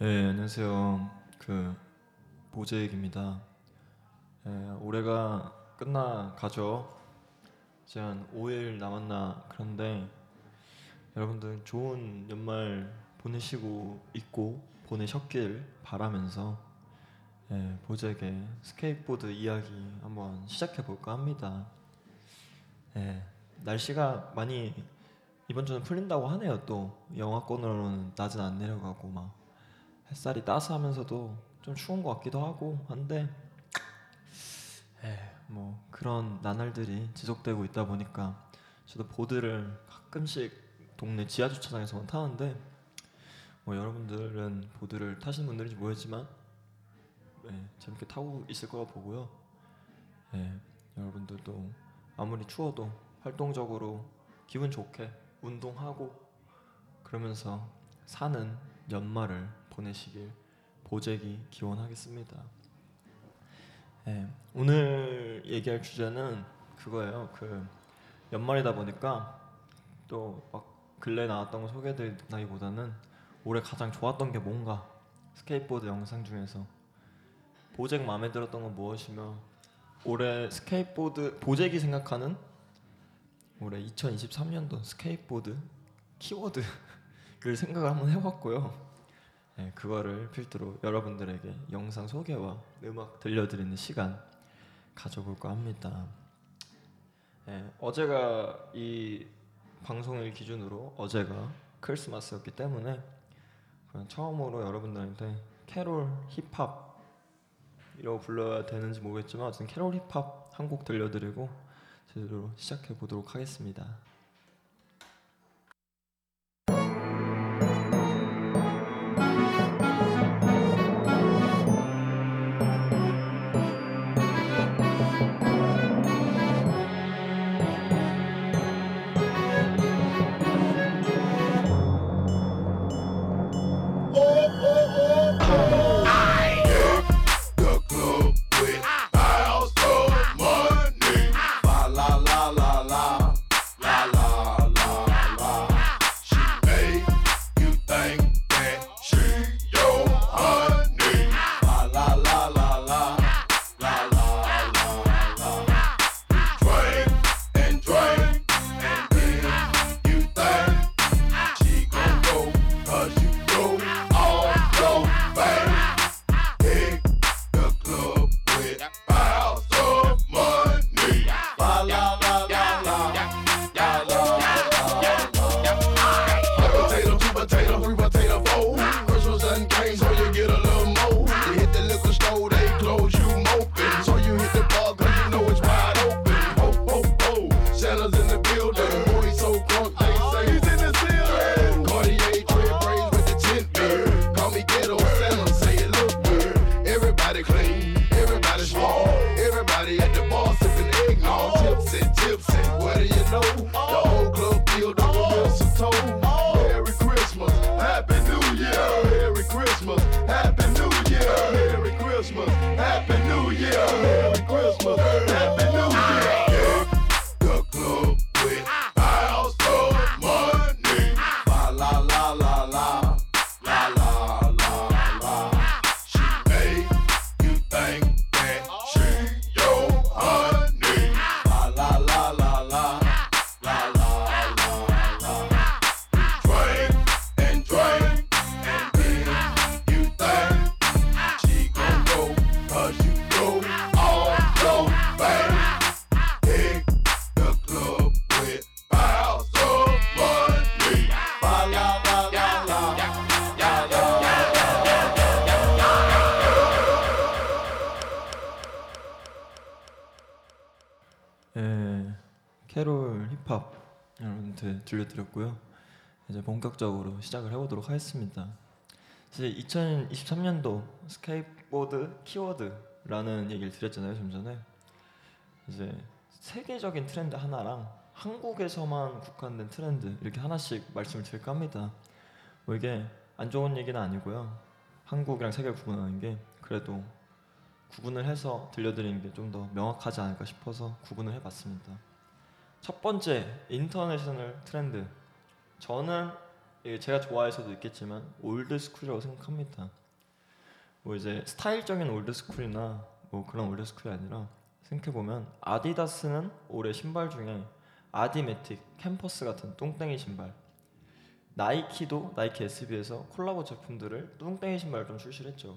네, 안녕하세요. 그 보잭입니다. 예, 올해가 끝나가죠. 이제 한 5일 남았나 그런데 여러분들 좋은 연말 보내시고 있고 보내셨길 바라면서 예, 보잭의 스케이트보드 이야기 한번 시작해 볼까 합니다. 예, 날씨가 많이 이번 주는 풀린다고 하네요. 또 영하권으로는 낮은 안 내려가고 막 햇살이 따스하면서도 좀 추운 것 같기도 하고 한데 에, 뭐 그런 나날들이 지속되고 있다 보니까 저도 보드를 가끔씩 동네 지하 주차장에서만 타는데 뭐 여러분들은 보드를 타시는 분들인지 모르겠지만 예, 재밌게 타고 있을 거라 보고요. 예, 여러분들도 아무리 추워도 활동적으로 기분 좋게 운동하고 그러면서 사는 연말을 보내시길 보잭이 기원하겠습니다. 예, 오늘 얘기할 주제는 그거예요. 그 연말이다 보니까 또 막 근래 나왔던 거 소개드리기보다는 올해 가장 좋았던 게 뭔가 스케이트보드 영상 중에서 보잭 마음에 들었던 건 무엇이며 올해 스케이트보드 보잭이 생각하는 올해 2023년도 스케이트보드 키워드를 생각을 한번 해봤고요. 네, 그거를 필두로 여러분들에게 영상 소개와 음악 들려드리는 시간 가져볼까 합니다. 네, 어제가 이 방송일 기준으로 어제가 크리스마스였기 때문에 처음으로 여러분들한테 캐롤 힙합 이라고 불러야 되는지 모르겠지만 어쨌든 캐롤 힙합 한 곡 들려드리고 제대로 시작해 보도록 하겠습니다. Everybody at the bar sipping eggnog. Tipsy, tipsy, what do you know? The 들 들려드렸고요. 이제 본격적으로 시작을 해보도록 하겠습니다. 이제 2023년도 스케이트보드 키워드라는 얘기를 드렸잖아요, 좀 전에. 이제 세계적인 트렌드 하나랑 한국에서만 국한된 트렌드 이렇게 하나씩 말씀을 드릴까 합니다. 뭐 이게 안 좋은 얘기는 아니고요. 한국이랑 세계를 구분하는 게 그래도 구분을 해서 들려드리는 게 좀 더 명확하지 않을까 싶어서 구분을 해봤습니다. 첫 번째 international 트렌드. 저는 제가 좋아해서도 있겠지만 old school이라고 생각합니다. 뭐 이제 스타일적인 old school이나 뭐 그런 old school이 아니라 생각해 보면 아디다스는 올해 신발 중에 아디매틱, 캠퍼스 같은 똥땡이 신발, 나이키도 나이키 SB에서 콜라보 제품들을 똥땡이 신발을 좀 출시를 했죠.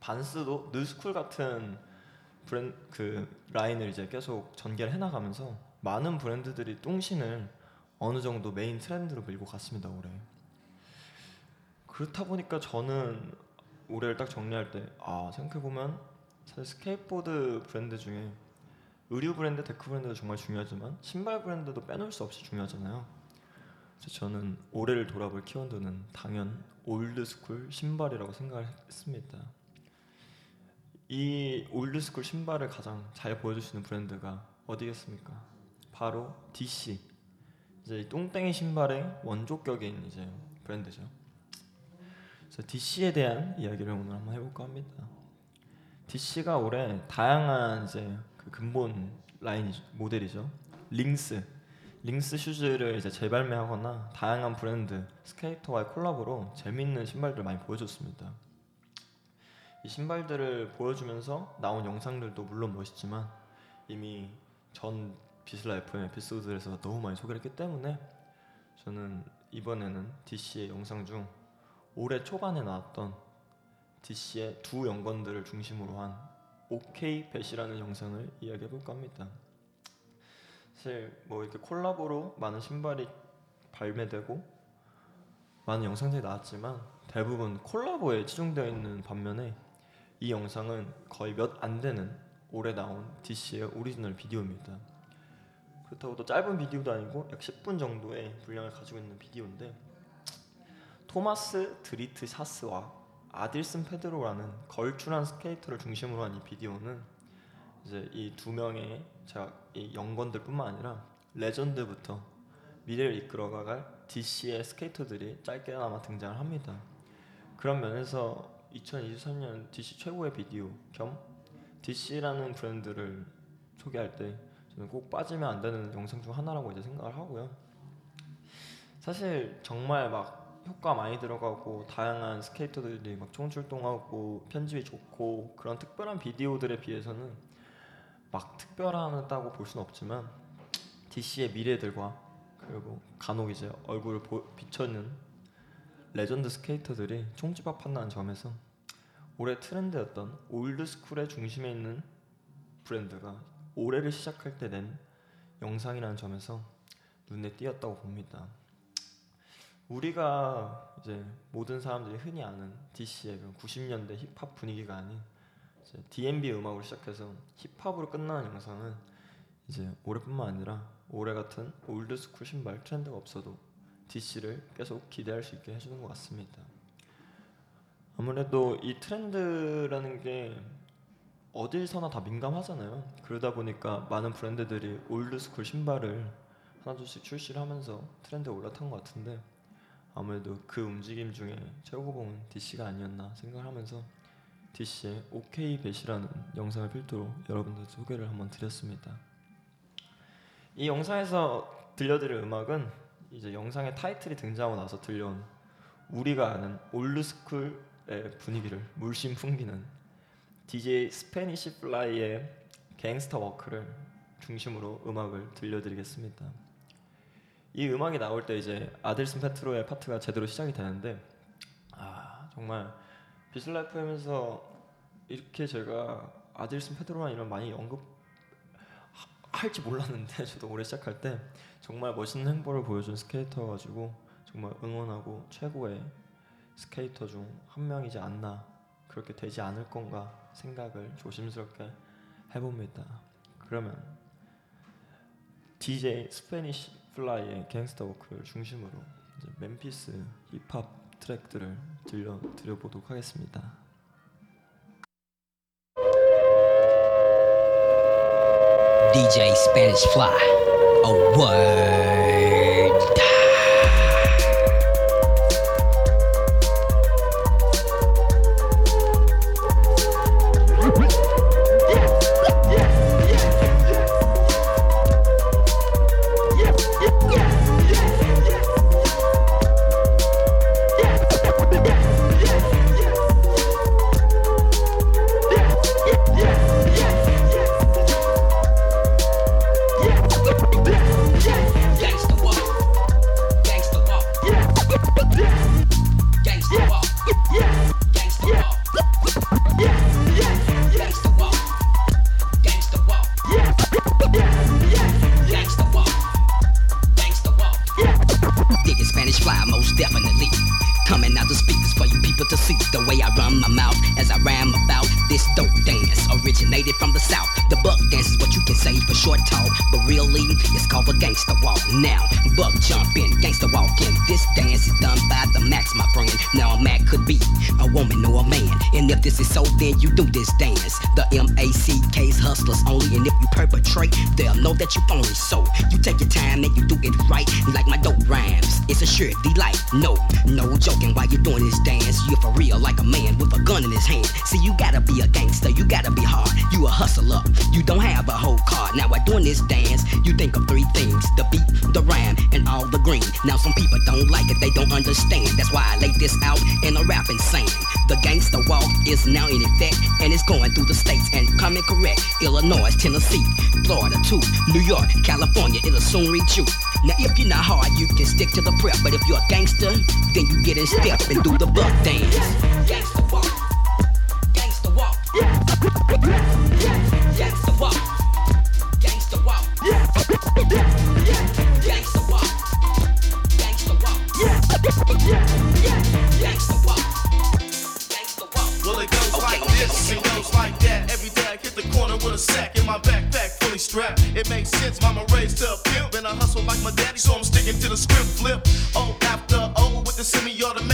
반스도 뉴스쿨 같은 브랜 그 라인을 이제 계속 전개를 해나가면서 많은 브랜드들이 똥신을 어느 정도 메인 트렌드로 밀고 갔습니다 올해. 그렇다 보니까 저는 올해를 딱 정리할 때 아 생각해 보면 사실 스케이트보드 브랜드 중에 의류 브랜드, 데크 브랜드도 정말 중요하지만 신발 브랜드도 빼놓을 수 없이 중요하잖아요. 그래서 저는 올해를 돌아볼 키워드는 당연 old school 신발이라고 생각을 했습니다. 이 old school 신발을 가장 잘 보여줄 수 있는 브랜드가 어디겠습니까? 바로 DC. 이제 이 똥땡이 신발의 원조격인 이제 브랜드죠. 그래서 DC에 대한 이야기를 오늘 한번 해볼까 합니다. DC가 올해 다양한 이제 그 근본 라인 모델이죠. 링스, 링스 슈즈를 이제 재발매하거나 다양한 브랜드 스케이터와의 콜라보로 재밌는 신발들 많이 보여줬습니다. 이 신발들을 보여주면서 나온 영상들도 물론 멋있지만 이미 전 비슬라 FM 에피소드에서 너무 많이 소개를 했기 때문에 저는 이번에는 DC의 영상 중 올해 초반에 나왔던 DC의 두 연건들을 중심으로 한 OK 뱃이라는 영상을 이야기해 볼까 합니다. 사실 뭐 이렇게 콜라보로 많은 신발이 발매되고 많은 영상들이 나왔지만 대부분 콜라보에 치중되어 있는 반면에 이 영상은 거의 몇 안 되는 올해 나온 DC의 오리지널 비디오입니다. 그렇다고 또 짧은 비디오도 아니고 약 10분 정도의 분량을 가지고 있는 비디오인데 토마스 드리트 샤스와 아딜슨 페드로라는 걸출한 스케이터를 중심으로 한 이 비디오는 이제 이 두 명의 제가 이 영건들뿐만 아니라 레전드부터 미래를 이끌어갈 DC의 스케이터들이 짧게나마 등장을 합니다. 그런 면에서 2023년 DC 최고의 비디오 겸 DC라는 브랜드를 소개할 때 저는 꼭 빠지면 안 되는 영상 중 하나라고 이제 생각을 하고요. 사실 정말 막 효과 많이 들어가고 다양한 스케이터들이 막 총출동하고 편집이 좋고 그런 특별한 비디오들에 비해서는 막 특별하다고 볼 수는 없지만 DC의 미래들과 그리고 간혹 이제 얼굴을 보, 비춰는 레전드 스케이터들이 총집합한다는 점에서 올해 트렌드였던 old school의 중심에 있는 브랜드가 올해를 시작할 때 낸 영상이라는 점에서 눈에 띄었다고 봅니다. 우리가 이제 모든 사람들이 흔히 아는 DC의 그 90년대 힙합 분위기가 아닌 D&B 음악으로 시작해서 힙합으로 끝나는 영상은 이제 올해뿐만 아니라 올해 같은 old school 신발 트렌드가 없어도 DC를 계속 기대할 수 있게 해주는 것 같습니다. 아무래도 이 트렌드라는 게 어딜서나 다 민감하잖아요. 그러다 보니까 많은 브랜드들이 old school 신발을 하나둘씩 출시를 하면서 트렌드에 올라탄 것 같은데 아무래도 그 움직임 중에 최고봉은 DC가 아니었나 생각하면서 DC의 OK 배시라는 영상을 필두로 여러분들 소개를 한번 드렸습니다. 이 영상에서 들려드릴 음악은 이제 영상의 타이틀이 등장하고 나서 들려온 우리가 아는 old school의 분위기를 물씬 풍기는 DJ Spanish Fly의 Gangsta Walk를 중심으로 음악을 들려드리겠습니다. 이 음악이 나올 때 이제 아딜슨 페드로의 파트가 제대로 시작이 되는데 아 정말 비슬라 FM 하면서 이렇게 제가 아딜슨 페드로라는 이름 많이 언급 할지 몰랐는데 저도 올해 시작할 때 정말 멋있는 행보를 보여준 스케이터 가지고 정말 응원하고 최고의 스케이터 중 한 명이지 않나 그렇게 되지 않을 건가 생각을 조심스럽게 해봅니다. 그러면 DJ Spanish Fly의 Gangsta Walk를 중심으로 이제 멤피스 힙합 트랙들을 들려 드려보도록 하겠습니다. DJ Spanish Fly. A. then you do this dance, The MACK's hustlers only, and if you perpetrate, they'll know that you only So you take your time and you do it right, like my dope rhymes. It's a sure delight. no, no joking while you're doing this dance. You're for real like a man with a gun in his hand. See, you gotta be a gangster, you gotta be hard. You a hustler, you don't have a whole card. Now, while doing this dance, you think of three things the beat, the rhyme, all. Now some people don't like it, they don't understand. That's why I laid this out in a rapping saying. The gangster walk is now in effect, and it's going through the states and coming correct. Illinois, Tennessee, Florida too, New York, California, it'll soon reach you. Now if you're not hard, you can stick to the prep, but if you're a gangster, then you get in step and do the buck dance. semi-automatic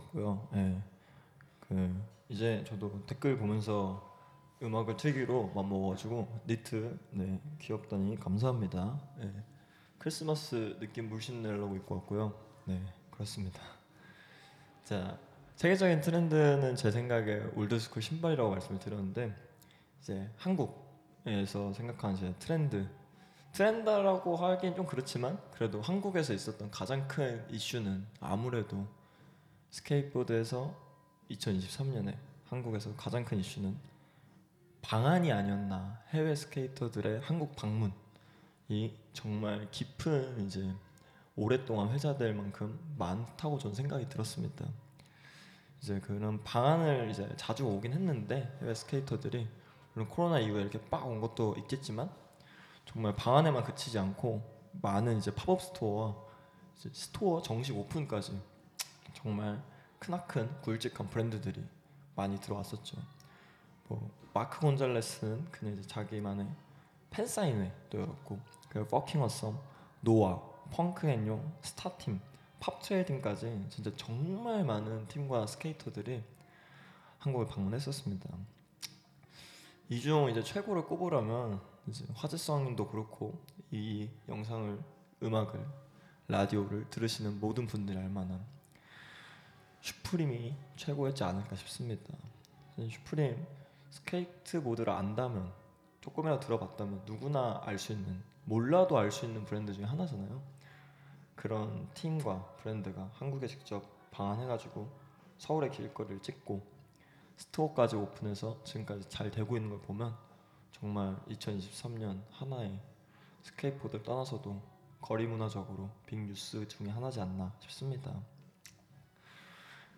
봤고요. 네, 그 이제 저도 댓글 보면서 음악을 틀기로 맘먹어가지고 니트 네 귀엽다니 감사합니다. 네, 크리스마스 느낌 물씬 내려고 입고 왔고요. 네 그렇습니다. 자 세계적인 트렌드는 제 생각에 old school 신발이라고 말씀을 드렸는데 이제 한국에서 생각하는 제 트렌드 트렌드라고 하긴 좀 그렇지만 그래도 한국에서 있었던 가장 큰 이슈는 아무래도 스케이트보드에서 2023년에 한국에서 가장 큰 이슈는 방한이 아니었나 해외 스케이터들의 한국 방문 이 정말 깊은 이제 오랫동안 회자될 만큼 많다고 저는 생각이 들었습니다. 이제 그런 방한을 이제 자주 오긴 했는데 해외 스케이터들이 물론 코로나 이후에 이렇게 빡 온 것도 있겠지만 정말 방한에만 그치지 않고 많은 이제 pop-up store와 store 정식 오픈까지 정말 크나큰 굵직한 브랜드들이 많이 들어왔었죠. 뭐 마크 곤잘레스는 그냥 이제 자기만의 팬 사인회도 열었고 그 Fucking Awesome, Noah, Punk and Yo, 스타팀, Pop Trading까지 진짜 정말 많은 팀과 스케이터들이 한국을 방문했었습니다. 이 중 이제 최고를 꼽으라면 이제 화제성도 그렇고 이 영상을 음악을 라디오를 들으시는 모든 분들이 알만한 Supreme이 최고였지 않을까 싶습니다. Supreme 스케이트보드를 안다면 조금이라도 들어봤다면 누구나 알 수 있는 몰라도 알 수 있는 브랜드 중에 하나잖아요. 그런 팀과 브랜드가 한국에 직접 방한해가지고 서울의 길거리를 찍고 store까지 오픈해서 지금까지 잘 되고 있는 걸 보면 정말 2023년 하나의 스케이트보드를 떠나서도 거리 문화적으로 big news 중에 하나지 않나 싶습니다.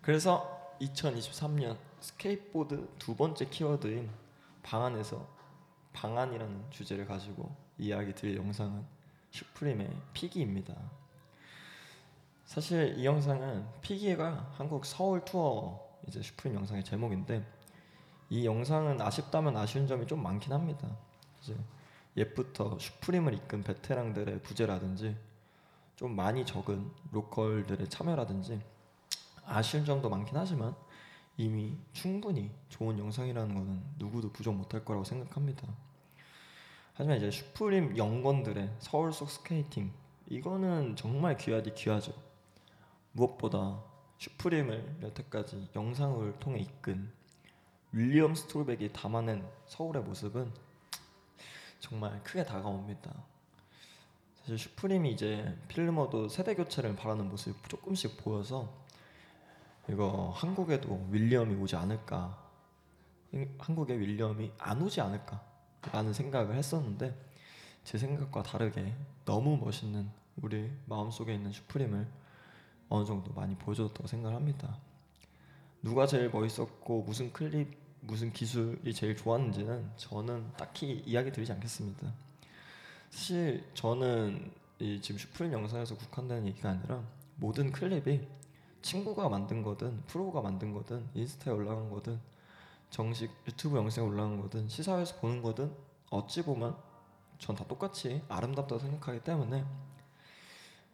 그래서 2023년 스케이트보드 두 번째 키워드인 방한에서 방한이라는 주제를 가지고 이야기 드릴 영상은 Supreme의 Piggy입니다. 사실 이 영상은 Piggy가 한국 서울 투어 이제 Supreme 영상의 제목인데 이 영상은 아쉽다면 아쉬운 점이 좀 많긴 합니다. 이제 옛부터 Supreme을 이끈 베테랑들의 부재라든지 좀 많이 적은 local들의 참여라든지 아쉬운 점도 많긴 하지만 이미 충분히 좋은 영상이라는 것은 누구도 부정 못할 거라고 생각합니다. 하지만 이제 Supreme young gun들의 서울 속 스케이팅 이거는 정말 귀하디 귀하죠. 무엇보다 슈프림을 여태까지 영상을 통해 이끈 윌리엄 스톨백이 담아낸 서울의 모습은 정말 크게 다가옵니다. 사실 슈프림이 이제 필름어도 세대 교체를 바라는 모습이 조금씩 보여서 이거 한국에도 윌리엄이 오지 않을까, 한국에 윌리엄이 안 오지 않을까라는 생각을 했었는데 제 생각과 다르게 너무 멋있는 우리 마음속에 있는 슈프림을 어느 정도 많이 보여줬다고 생각을 합니다. 누가 제일 멋있었고 무슨 클립 무슨 기술이 제일 좋았는지는 저는 딱히 이야기 드리지 않겠습니다. 사실 저는 이 지금 슈프림 영상에서 국한되는 얘기가 아니라 모든 클립이 친구가 만든 거든 프로가 만든 거든 인스타에 올라간 거든 정식 유튜브 영상에 올라간 거든 시사회에서 보는 거든 어찌 보면 전 다 똑같이 아름답다고 생각하기 때문에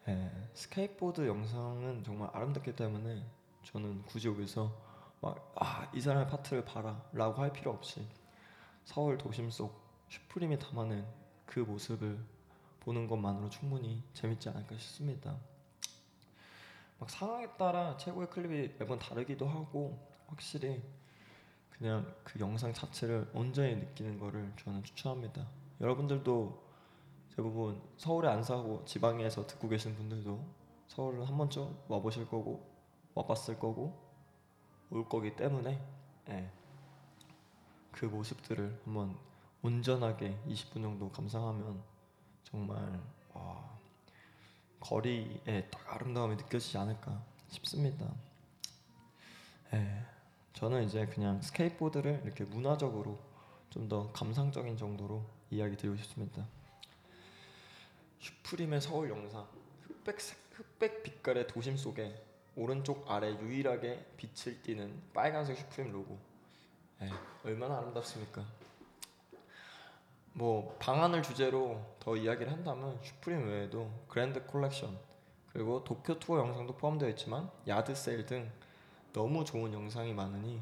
예, 스케이트보드 영상은 정말 아름답기 때문에 저는 굳이 여기서 막 아 이 사람의 파트를 봐라라고 할 필요 없이 서울 도심 속 Supreme이 담아낸 그 모습을 보는 것만으로 충분히 재밌지 않을까 싶습니다. 막 상황에 따라 최고의 클립이 매번 다르기도 하고 확실히 그냥 그 영상 자체를 온전히 느끼는 거를 저는 추천합니다. 여러분들도 대부분 서울에 안 사고 지방에서 듣고 계신 분들도 서울은 한 번쯤 와보실 거고 와봤을 거고 올 거기 때문에 예, 그 모습들을 한번 온전하게 20분 정도 감상하면 정말 와, 거리의 딱 아름다움이 느껴지지 않을까 싶습니다. 예, 저는 이제 그냥 스케이트보드를 이렇게 문화적으로 좀 더 감상적인 정도로 이야기 드리고 싶습니다. Supreme의 서울 영상 흑백 흑백 빛깔의 도심 속에 오른쪽 아래 유일하게 빛을 띠는 빨간색 Supreme 로고. 에, 얼마나 아름답습니까? 뭐 방한을 주제로 더 이야기를 한다면 Supreme 외에도 Grand Collection 그리고 도쿄 투어 영상도 포함되어 있지만 Yardsale 등 너무 좋은 영상이 많으니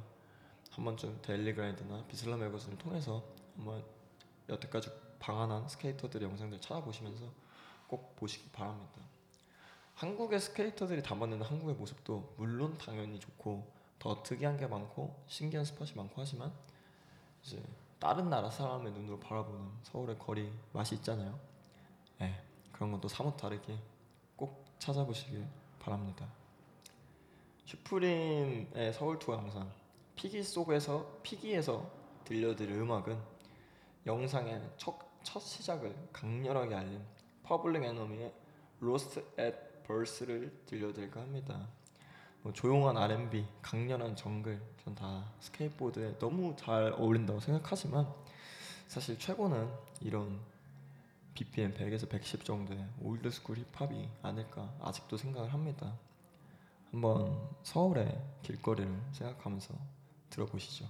한 번쯤 Daily Grind나 VISLA Magazine을 통해서 한번 여태까지 방한한 스케이터들의 영상들 찾아보시면서 꼭 보시기 바랍니다. 한국의 스케이터들이 담아내는 한국의 모습도 물론 당연히 좋고 더 특이한 게 많고 신기한 spot이 많고 하지만 이제 다른 나라 사람의 눈으로 바라보는 서울의 거리 맛이 있잖아요. 네, 그런 것도 사뭇 다르게 꼭 찾아보시길 바랍니다. Supreme의 서울 투어 영상 Piggy 속에서 Piggy에서 들려드릴 음악은 영상의 첫, 첫 시작을 강렬하게 알린 Public Lost at Birth를 들려드릴까 합니다. 뭐 조용한 R&B, 강렬한 정글, 전 다 스케이트보드에 너무 잘 어울린다고 생각하지만 사실 최고는 이런 BPM 100에서 110 정도의 old school 힙합이 아닐까 아직도 생각을 합니다. 한번 서울의 길거리를 생각하면서 들어보시죠.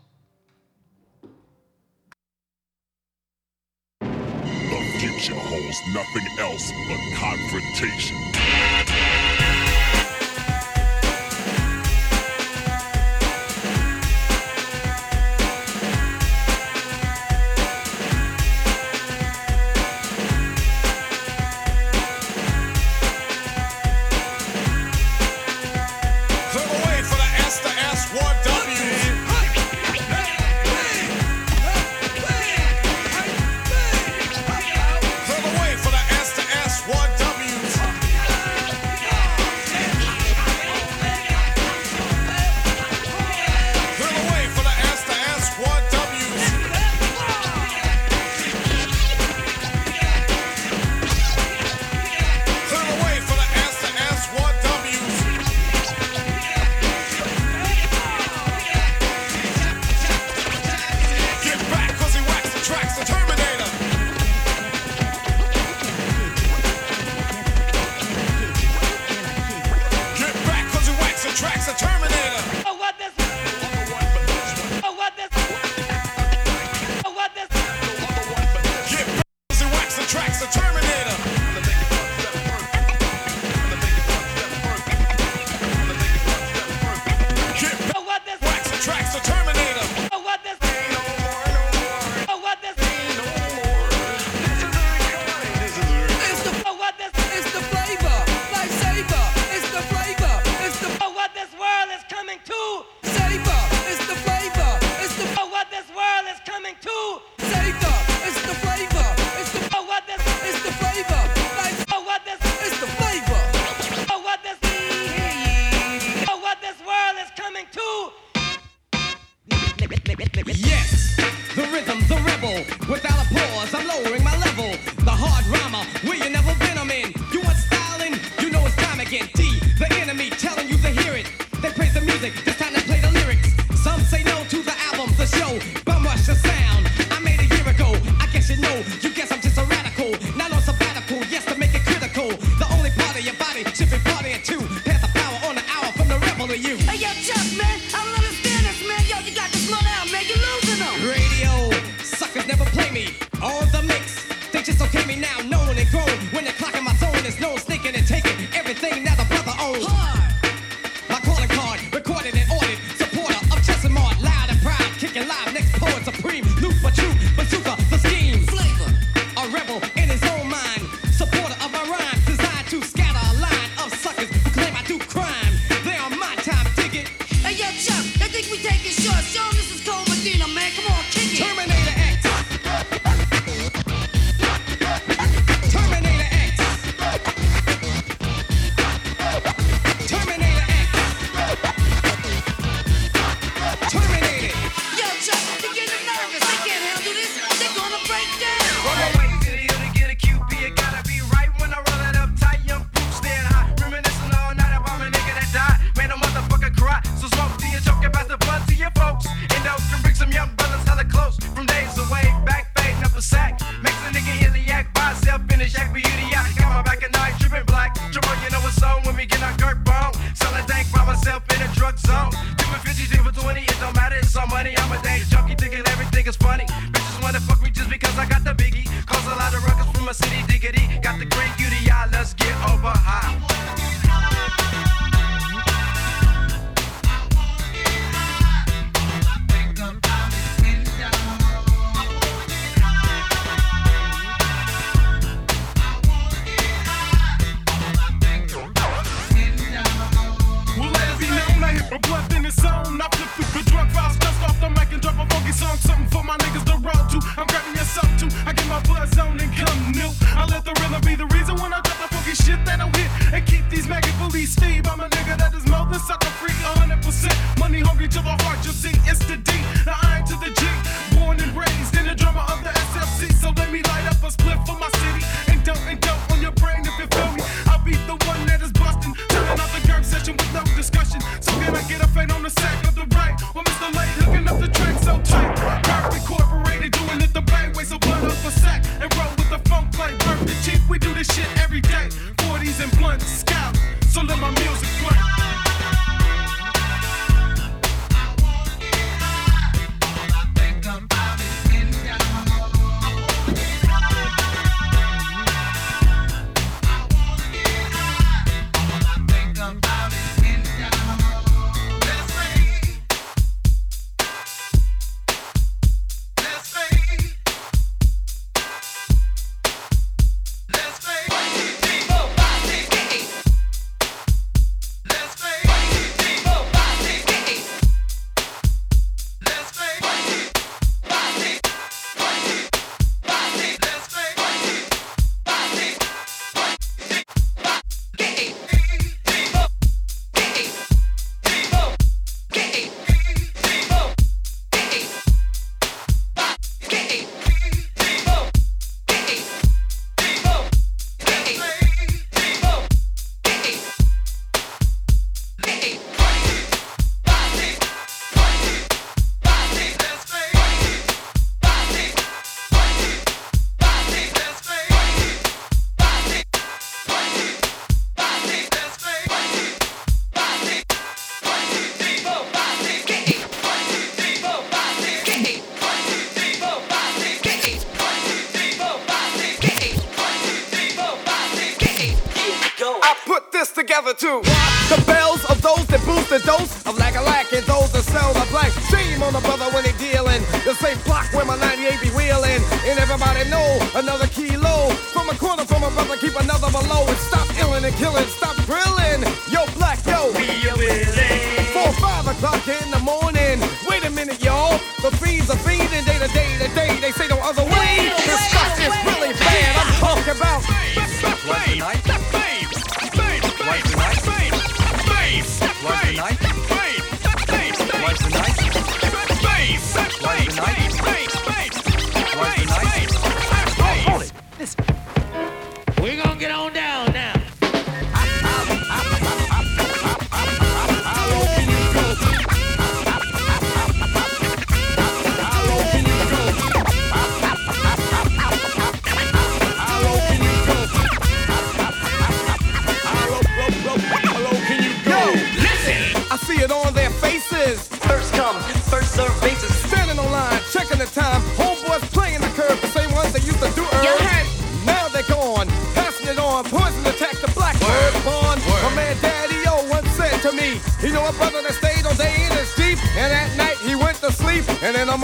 Together. The bells of those that boost the dose of lack a lack and those that sell the black. Shame on the brother when they dealing. The same block where my 98 be wheeling. And everybody know another kilo. From a corner from a brother, keep another below. And stop illing and killing,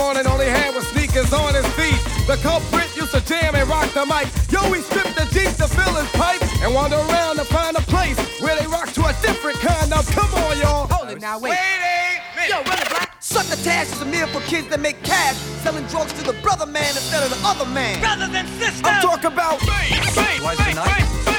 morning all he had was sneakers on his feet. The culprit used to jam and rock the mic. Yo, he stripped the Jeep to fill his pipe and wander around to find a place where they rock to a different kind of. Come on, y'all. Hold it now, wait. wait Yo, run it black. Succotash is a meal for kids that make cash, selling drugs to the brother man instead of the other man. Brothers and sisters. I'm talking about. What's the night? What's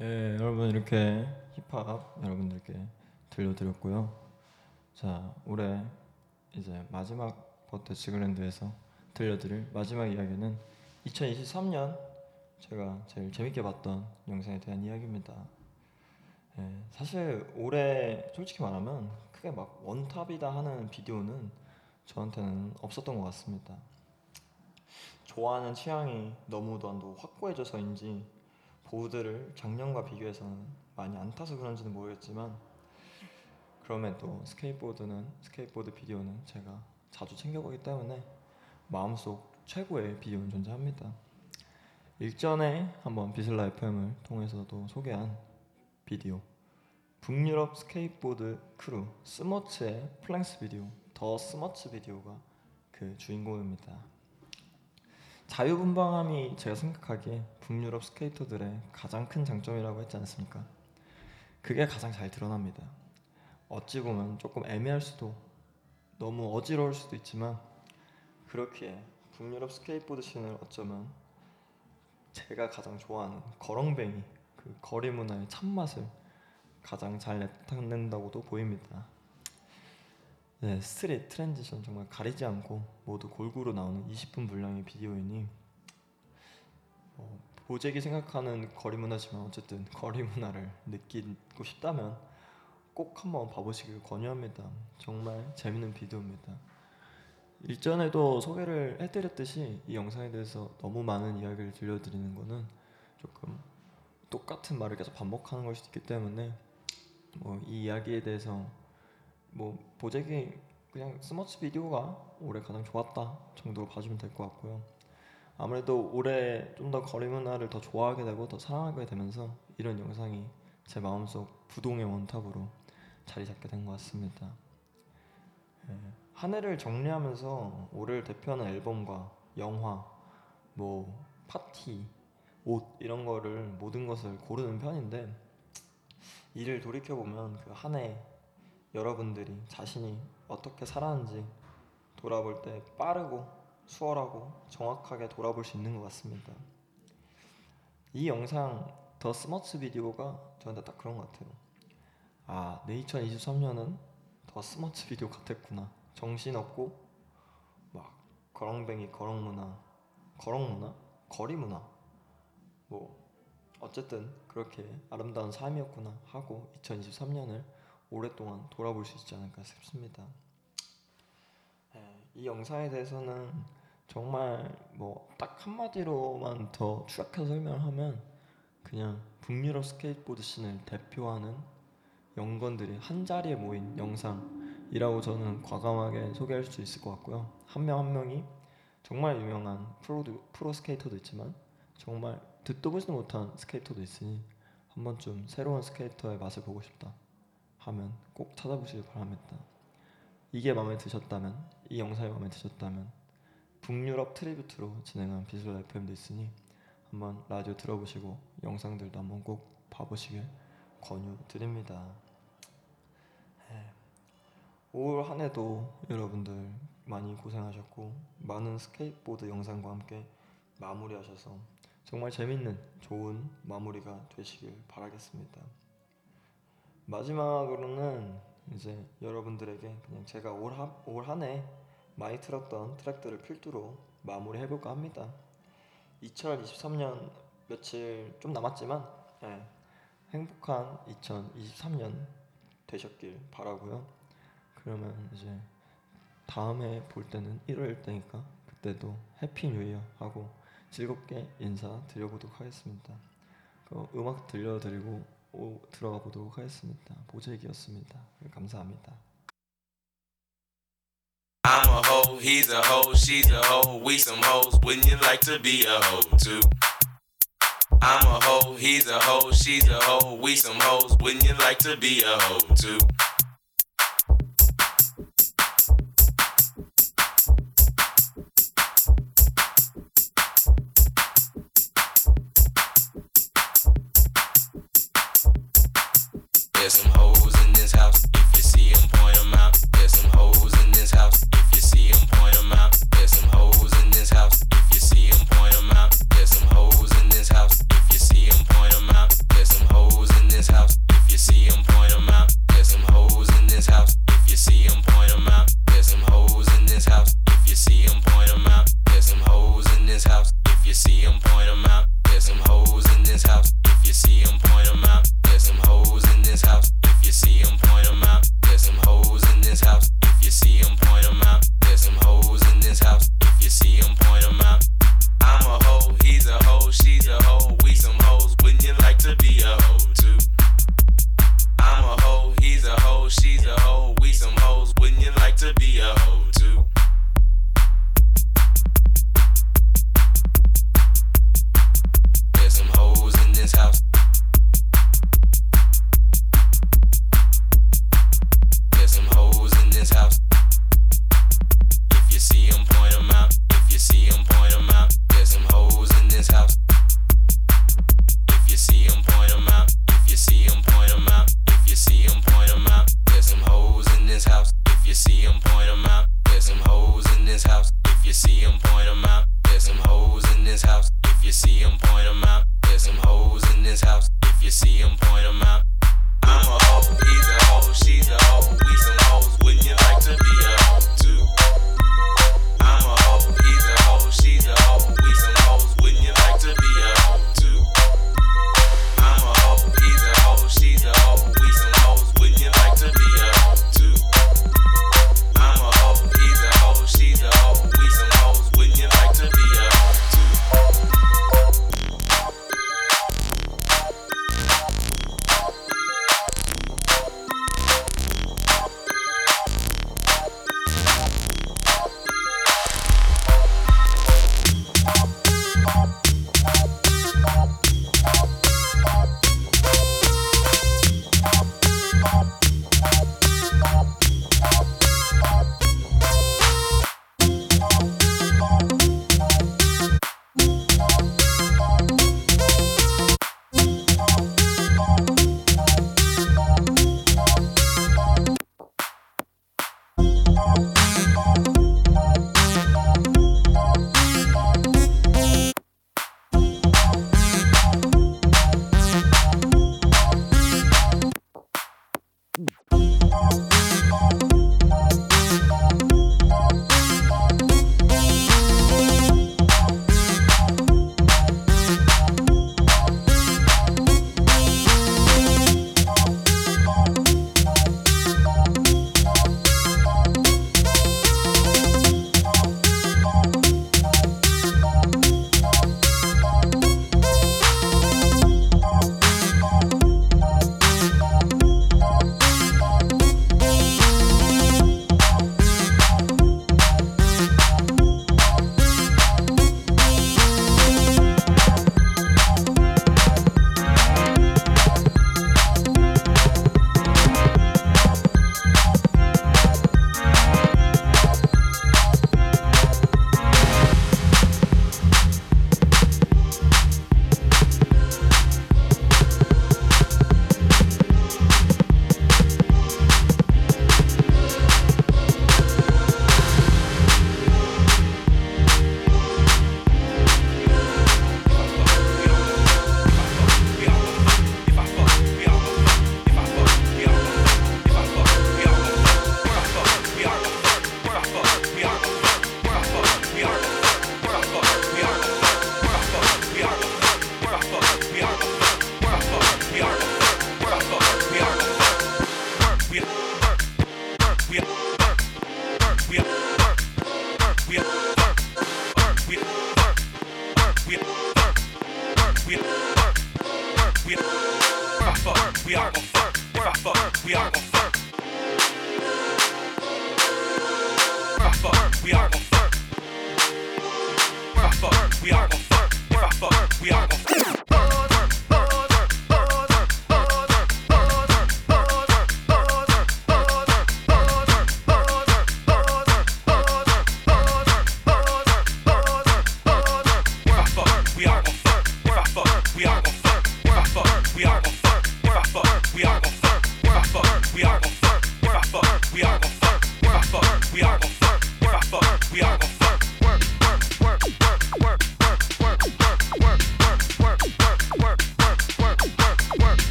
예, 여러분 이렇게 힙합 여러분들께 들려드렸고요. 자, 올해 이제 마지막 버터 지그랜드에서 들려드릴 마지막 이야기는 2023년 제가 제일 재밌게 봤던 영상에 대한 이야기입니다. 예, 사실 올해 솔직히 말하면 크게 막 원탑이다 하는 비디오는 저한테는 없었던 것 같습니다. 좋아하는 취향이 너무도 확고해져서인지 보드를 작년과 비교해서는 많이 안 타서 그런지는 모르겠지만 그럼에도 스케이트보드는 스케이트보드 비디오는 제가 자주 챙겨보기 때문에 마음속 최고의 비디오는 존재합니다. 일전에 한번 VISLA FM을 통해서도 소개한 비디오 북유럽 스케이트보드 크루 스머츠의 full-length 비디오 더 스머츠 비디오가 그 주인공입니다. 자유분방함이 제가 생각하기에 북유럽 스케이터들의 가장 큰 장점이라고 했지 않습니까? 그게 가장 잘 드러납니다. 어찌 보면 조금 애매할 수도 너무 어지러울 수도 있지만 그렇기에 북유럽 스케이트보드 scene을 어쩌면 제가 가장 좋아하는 거렁뱅이 그 거리 문화의 참맛을 가장 잘 내뿜는다고도 보입니다. 네, street transition 정말 가리지 않고 모두 골고루 나오는 20분 분량의 비디오이니 어, 보재기 생각하는 거리 문화지만 어쨌든 거리 문화를 느끼고 싶다면 꼭 한번 봐보시길 권유합니다. 정말 재밌는 비디오입니다. 일전에도 소개를 해드렸듯이 이 영상에 대해서 너무 많은 이야기를 들려드리는 것은 조금 똑같은 말을 계속 반복하는 걸 수도 있기 때문에 뭐 이 이야기에 대해서 뭐 보재기 그냥 스머치 비디오가 올해 가장 좋았다 정도로 봐주면 될 것 같고요. 아무래도 올해 좀 더 거리 문화를 더 좋아하게 되고 더 사랑하게 되면서 이런 영상이 제 마음속 부동의 원탑으로 자리 잡게 된 것 같습니다. 예, 한 해를 정리하면서 올해를 대표하는 앨범과 영화, 뭐 파티, 옷 이런 거를 모든 것을 고르는 편인데 이를 돌이켜 보면 그 한 해 여러분들이 자신이 어떻게 살았는지 돌아볼 때 빠르고 수월하고 정확하게 돌아볼 수 있는 것 같습니다. 이 영상 더 스머츠 비디오가 저한테 딱 그런 것 같아요. 아, 내 2023년은 더 스머츠 비디오 같았구나. 정신없고 막 거렁뱅이 거렁문화, 거렁문화, 거리문화 뭐 어쨌든 그렇게 아름다운 삶이었구나 하고 2023년을 오랫동안 돌아볼 수 있지 않을까 싶습니다. 네, 이 영상에 대해서는 정말 뭐 딱 한마디로만 더 축약해서 설명하면 그냥 북유럽 스케이트보드 scene을 대표하는 young gun들이 한 자리에 모인 영상이라고 저는 과감하게 소개할 수 있을 것 같고요. 한 명한 한 명이 정말 유명한 프로 프로 스케이터도 있지만 정말 듣도 보지도 못한 스케이터도 있으니 한 번쯤 새로운 스케이터의 맛을 보고 싶다. 하면 꼭 찾아보시길 바랍니다. 이게 마음에 드셨다면 이 영상이 마음에 드셨다면 북유럽 tribute로 진행한 비슬라 FM도 있으니 한번 라디오 들어보시고 영상들도 한번 꼭 봐보시길 권유드립니다. 네. 올 한해도 여러분들 많이 고생하셨고 많은 스케이트보드 영상과 함께 마무리하셔서 정말 재밌는 좋은 마무리가 되시길 바라겠습니다. 마지막으로는 이제 여러분들에게 그냥 제가 올 한해 많이 틀었던 트랙들을 필두로 마무리해 볼까 합니다. 2023년 며칠 좀 남았지만 네, 행복한 2023년 되셨길 바라고요. 그러면 이제 다음에 볼 때는 1월 때니까 그때도 Happy New Year 하고 즐겁게 인사 드려보도록 하겠습니다. 음악 들려드리고 들어가 보도록 하겠습니다. 보재기였습니다. 감사합니다. I'm a hoe, he's a hoe, she's a hoe, we some hoes, wouldn't you like to be a hoe too? I'm a hoe, he's a hoe, she's a hoe, we some hoes, wouldn't you like to be a hoe too? There's some hoes.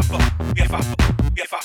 if I, if I, if I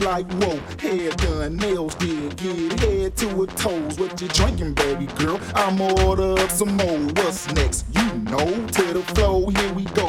like, whoa, hair done, nails did, get head to her toes. What you drinking, baby girl? I'ma order up some more. What's next? You know, to the flow, here we go.